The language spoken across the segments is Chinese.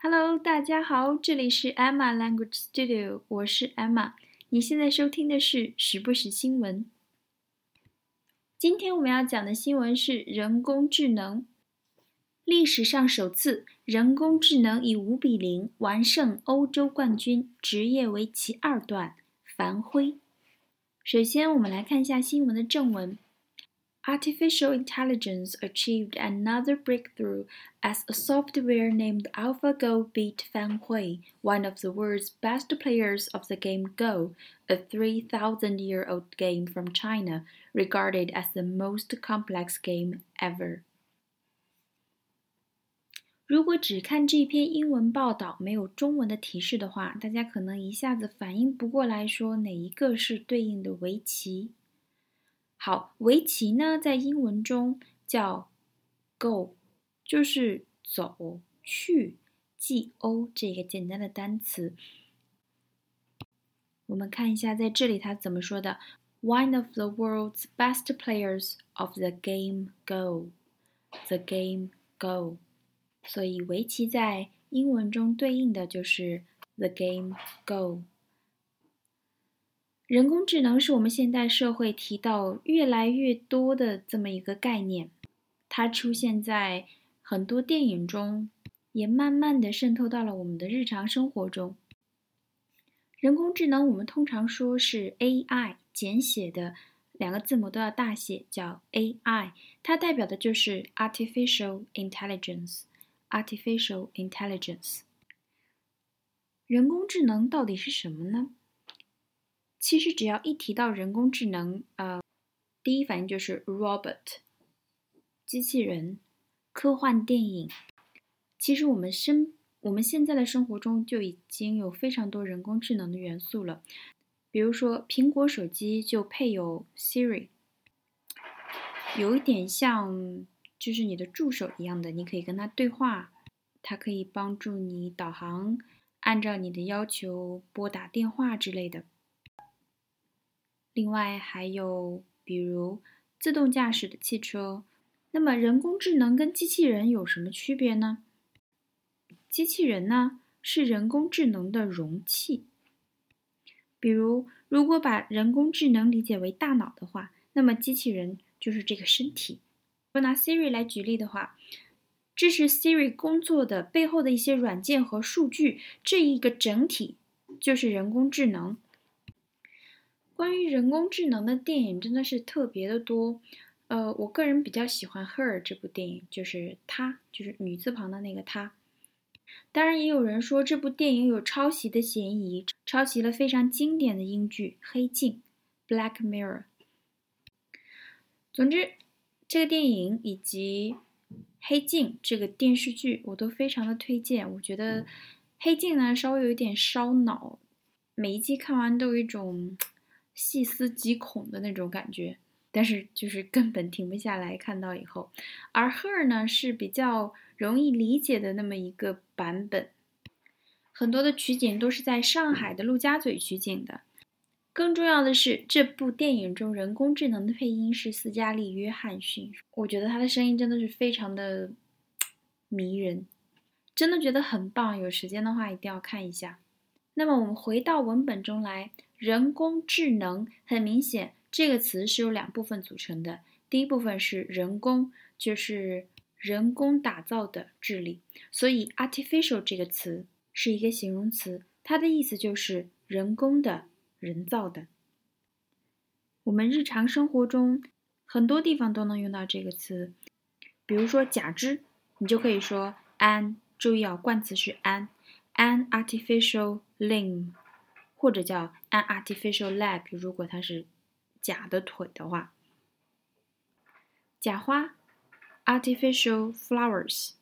Hello，大家好，这里是 Emma Language Studio，我是 Emma。你现在收听的是时不时新闻。今天我们要讲的新闻是人工智能。历史上首次，人工智能以五比零完胜欧洲冠军职业围棋二段樊辉。首先，我们来看一下新闻的正文。Artificial intelligence achieved another breakthrough as a software named AlphaGo beat Fan Hui, one of the world's best players of the game Go, a 3,000 year old game from China, regarded as the most complex game ever. 如果只看这篇英文报道，没有中文的提示的话，大家可能一下子反应不过来，说哪一个是对应的围棋。 好，围棋呢，在英文中叫 “go”，就是走去，g o 这个简单的单词。我们看一下，在这里它怎么说的：“One of the world's best players of the game Go”，the game Go。所以围棋在英文中对应的就是 “the game Go”。人工智能是我们现代社会提到越来越多的这么一个概念，它出现在很多电影中，也慢慢的渗透到了我们的日常生活中。人工智能我们通常说是 AI，简写的两个字母都要大写，叫 AI，它代表的就是 artificial intelligence，artificial intelligence。人工智能到底是什么呢？其实只要一提到人工智能，呃，第一反应就是 robot，机器人，科幻电影。其实我们生我们现在的生活中就已经有非常多人工智能的元素了，比如说苹果手机就配有 Siri，有一点像就是你的助手一样的，你可以跟他对话，它可以帮助你导航，按照你的要求拨打电话之类的。另外还有，比如自动驾驶的汽车。那么，人工智能跟机器人有什么区别呢？机器人呢是人工智能的容器。比如，如果把人工智能理解为大脑的话，那么机器人就是这个身体。我拿 Siri 来举例的话，支持 Siri 工作的背后的一些软件和数据，这一个整体就是人工智能。关于人工智能的电影真的是特别的多，呃，我个人比较喜欢《Her》这部电影，就是她，就是女字旁的那个她。当然，也有人说这部电影有抄袭的嫌疑，抄袭了非常经典的英剧《黑镜》（Black Mirror）。总之，这个电影以及《黑镜》这个电视剧我都非常的推荐。我觉得《黑镜》呢稍微有一点烧脑，每一季看完都有一种。细思极恐的那种感觉，但是就是根本停不下来。看到以后，而 Her 呢是比较容易理解的那么一个版本，很多的取景都是在上海的陆家嘴取景的。更重要的是，这部电影中人工智能的配音是斯嘉丽·约翰逊，我觉得他的声音真的是非常的 迷人，真的觉得很棒。有时间的话一定要看一下。那么我们回到文本中来。人工智能很明显，这个词是由两部分组成的。第一部分是人工，就是人工打造的智力，所以 artificial 这个词是一个形容词，它的意思就是人工的、人造的。我们日常生活中很多地方都能用到这个词，比如说假肢，你就可以说 an，注意啊，冠词是 an，an artificial limb。或者叫 an artificial leg，如果它是假的腿的话，假花 artificial flowers，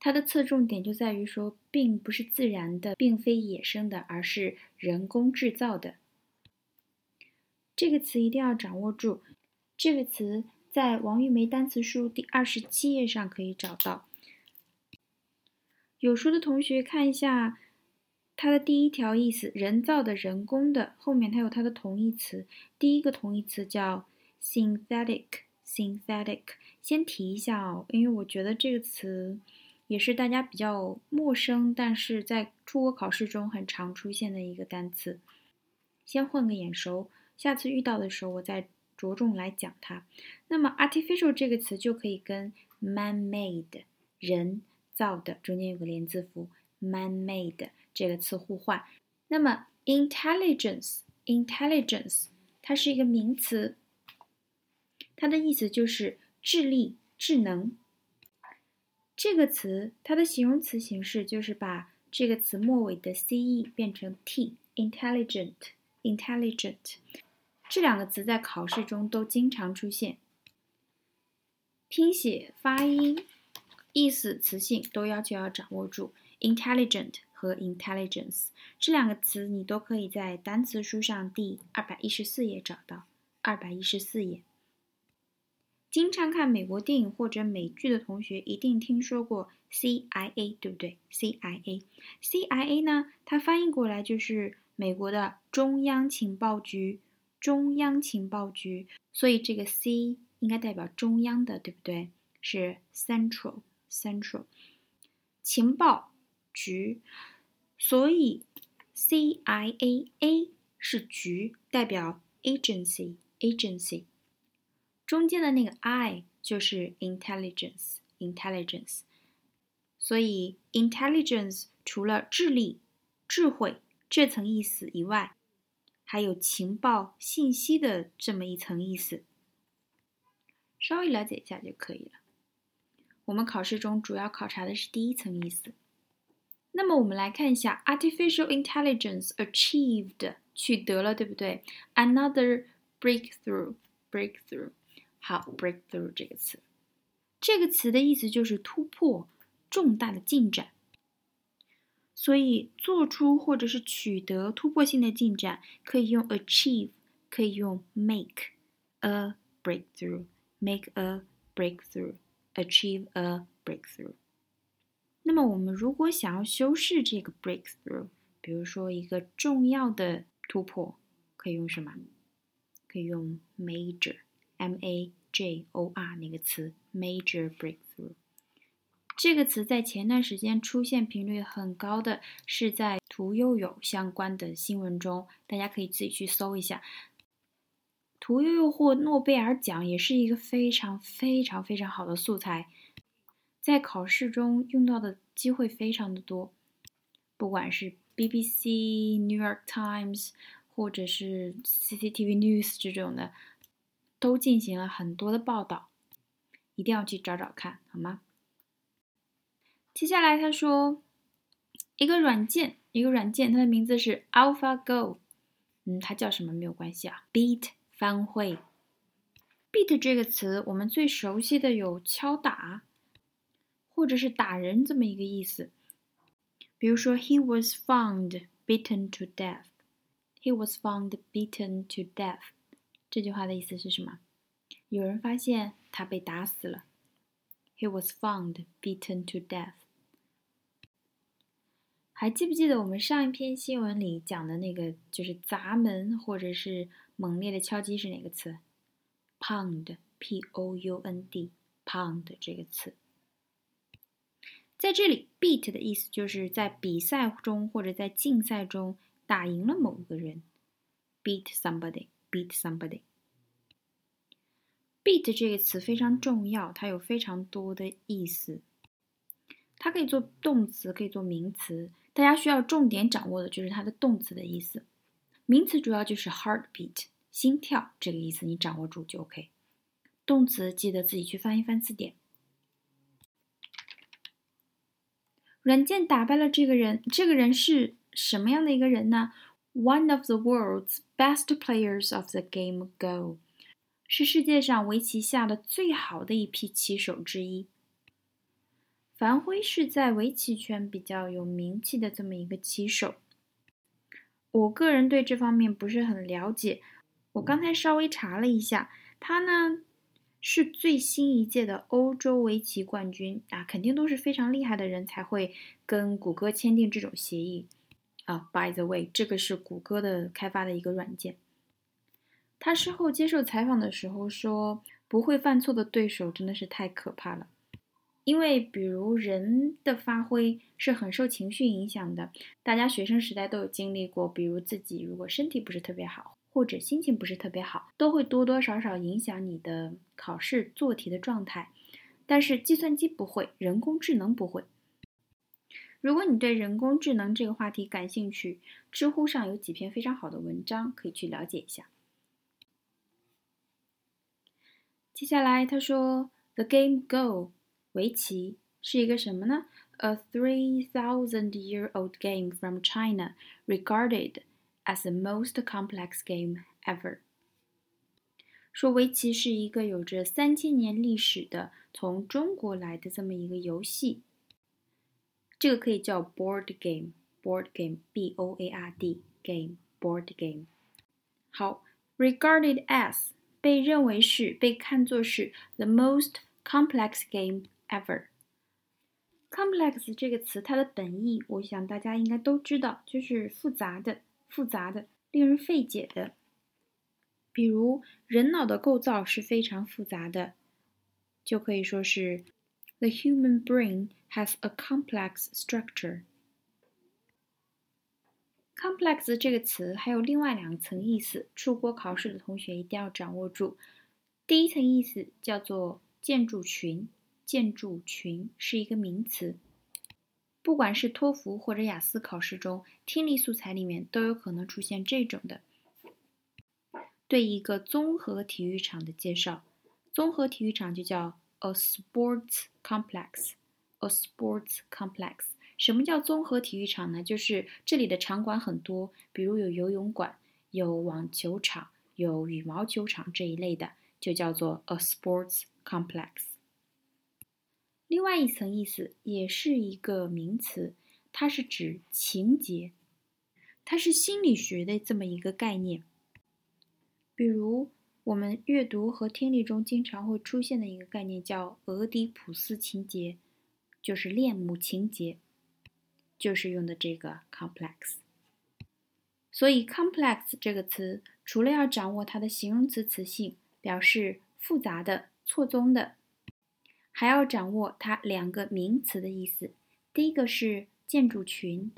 它的侧重点就在于说，并不是自然的，并非野生的，而是人工制造的。这个词一定要掌握住，这个词在王玉梅单词书第二十七页上可以找到。有书的同学看一下。它的第一条意思，人造的、人工的，后面它有它的同义词。第一个同义词叫 synthetic，synthetic。先提一下哦，因为我觉得这个词也是大家比较陌生，但是在出国考试中很常出现的一个单词。先混个眼熟，下次遇到的时候我再着重来讲它。那么 artificial 这个词就可以跟 man-made 人造的中间有个连字符 man-made 这个词互换。那么 intelligence intelligence 它是一个名词，它的意思就是智力、智能。这个词它的形容词形式就是把这个词末尾的 ce 变成 t，intelligent intelligent 这两个词在考试中都经常出现，拼写、发音、意思、词性都要求要掌握住。intelligent 和 intelligence 这两个词你都可以在单词书上第二百一十四页找到。二百一十四页。经常看美国电影或者美剧的同学一定听说过 CIA，对不对？CIA，CIA 呢，它翻译过来就是美国的中央情报局。中央情报局，所以这个 C 应该代表中央的，对不对？是 Central，Central 情报局，所以 CIA，A 是局，代表 Agency，Agency。中间的那个 I 就是 Intelligence，Intelligence。所以 Intelligence 除了智力、智慧这层意思以外，还有情报信息的这么一层意思，稍微了解一下就可以了。我们考试中主要考察的是第一层意思。那么我们来看一下，artificial intelligence achieved 取得了，对不对？Another breakthrough，breakthrough。好，breakthrough 这个词，这个词的意思就是突破，重大的进展。所以，做出或者是取得突破性的进展，可以用 achieve，可以用 make a breakthrough，make a breakthrough，achieve a breakthrough。 那么，我们如果想要修饰这个 breakthrough，比如说一个重要的突破，可以用什么？可以用 major，m a j o r 那个词，major breakthrough。这个词在前段时间出现频率很高的是在屠呦呦相关的新闻中，大家可以自己去搜一下。屠呦呦获诺贝尔奖也是一个非常非常非常好的素材，在考试中用到的机会非常的多，不管是 BBC、New York Times 或者是 CCTV News 这种的，都进行了很多的报道，一定要去找找看，好吗？接下来他说，一个软件，一个软件，它的名字是 AlphaGo。嗯，它叫什么没有关系啊。Beat 翻会，Beat 这个词我们最熟悉的有敲打，或者是打人这么一个意思。比如说，He was found beaten to death。He was found beaten to death。这句话的意思是什么？有人发现他被打死了。He was found beaten to death。还记不记得我们上一篇新闻里讲的那个，就是砸门或者是猛烈的敲击是哪个词？Pound，P-O-U-N-D，Pound 这个词， 在这里，beat 的意思就是在比赛中或者在竞赛中打赢了某个人，beat somebody，beat somebody。beat 这个词非常重要，它有非常多的意思，它可以做动词，可以做名词。大家需要重点掌握的就是它的动词的意思，名词主要就是 heartbeat 心跳这个意思，你掌握住就 OK。动词记得自己去翻一翻字典。软件打败了这个人，这个人是什么样的一个人呢？One of the world's best players of the game Go，是世界上围棋下的最好的一批棋手之一。樊辉是在围棋圈比较有名气的这么一个棋手，我个人对这方面不是很了解。我刚才稍微查了一下，他呢是最新一届的欧洲围棋冠军啊，肯定都是非常厉害的人才会跟谷歌签订这种协议啊。By the way，这个是谷歌的开发的一个软件。他事后接受采访的时候说：“不会犯错的对手真的是太可怕了。”因为比如人的发挥是很受情绪影响的，大家学生时代都有经历过，比如自己如果身体不是特别好，或者心情不是特别好，都会多多少少影响你的考试做题的状态。但是计算机不会，人工智能不会。如果你对人工智能这个话题感兴趣，知乎上有几篇非常好的文章可以去了解一下。接下来他说，The game Go，围棋是一个什么呢？A three thousand year old game from China, regarded as the most complex game ever。说围棋是一个有着三千年历史的从中国来的这么一个游戏。这个可以叫 board game，board game，b o a r d game，board game。好，regarded as 被认为是被看作是 the most complex game ever。complex 这个词它的本意，我想大家应该都知道，就是复杂的、 复杂的、令人费解的。比如人脑的构造是非常复杂的，就可以说是 the human brain。has a complex structure. Complex 这个词还有另外两层意思，出国考试的同学一定要掌握住。第一层意思叫做建筑群，建筑群是一个名词，不管是托福或者雅思考试中，听力素材里面都有可能出现这种的。对一个综合体育场的介绍，综合体育场就叫 a sports complex。A sports complex，什么叫综合体育场呢？就是这里的场馆很多，比如有游泳馆、有网球场、有羽毛球场这一类的，就叫做 a sports complex。另外一层意思也是一个名词，它是指情节，它是心理学的这么一个概念。比如我们阅读和听力中经常会出现的一个概念叫俄狄浦斯情节。就是恋母情节，就是用的这个 complex。所以 complex 这个词，除了要掌握它的形容词词性，表示复杂的、错综的，还要掌握它两个名词的意思。第一个是建筑群，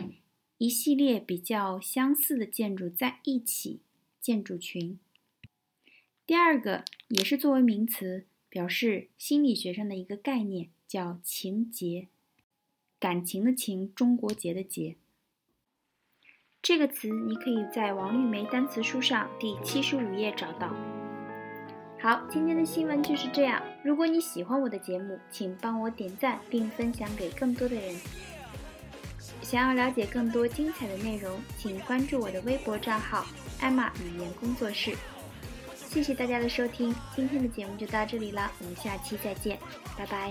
一系列比较相似的建筑在一起，建筑群。第二个也是作为名词，表示心理学上的一个概念。叫情节，感情的情，中国结的结。这个词你可以在王玉梅单词书上第七十五页找到。好，今天的新闻就是这样。如果你喜欢我的节目，请帮我点赞并分享给更多的人。想要了解更多精彩的内容，请关注我的微博账号“艾玛语言工作室”。谢谢大家的收听，今天的节目就到这里了，我们下期再见，拜拜。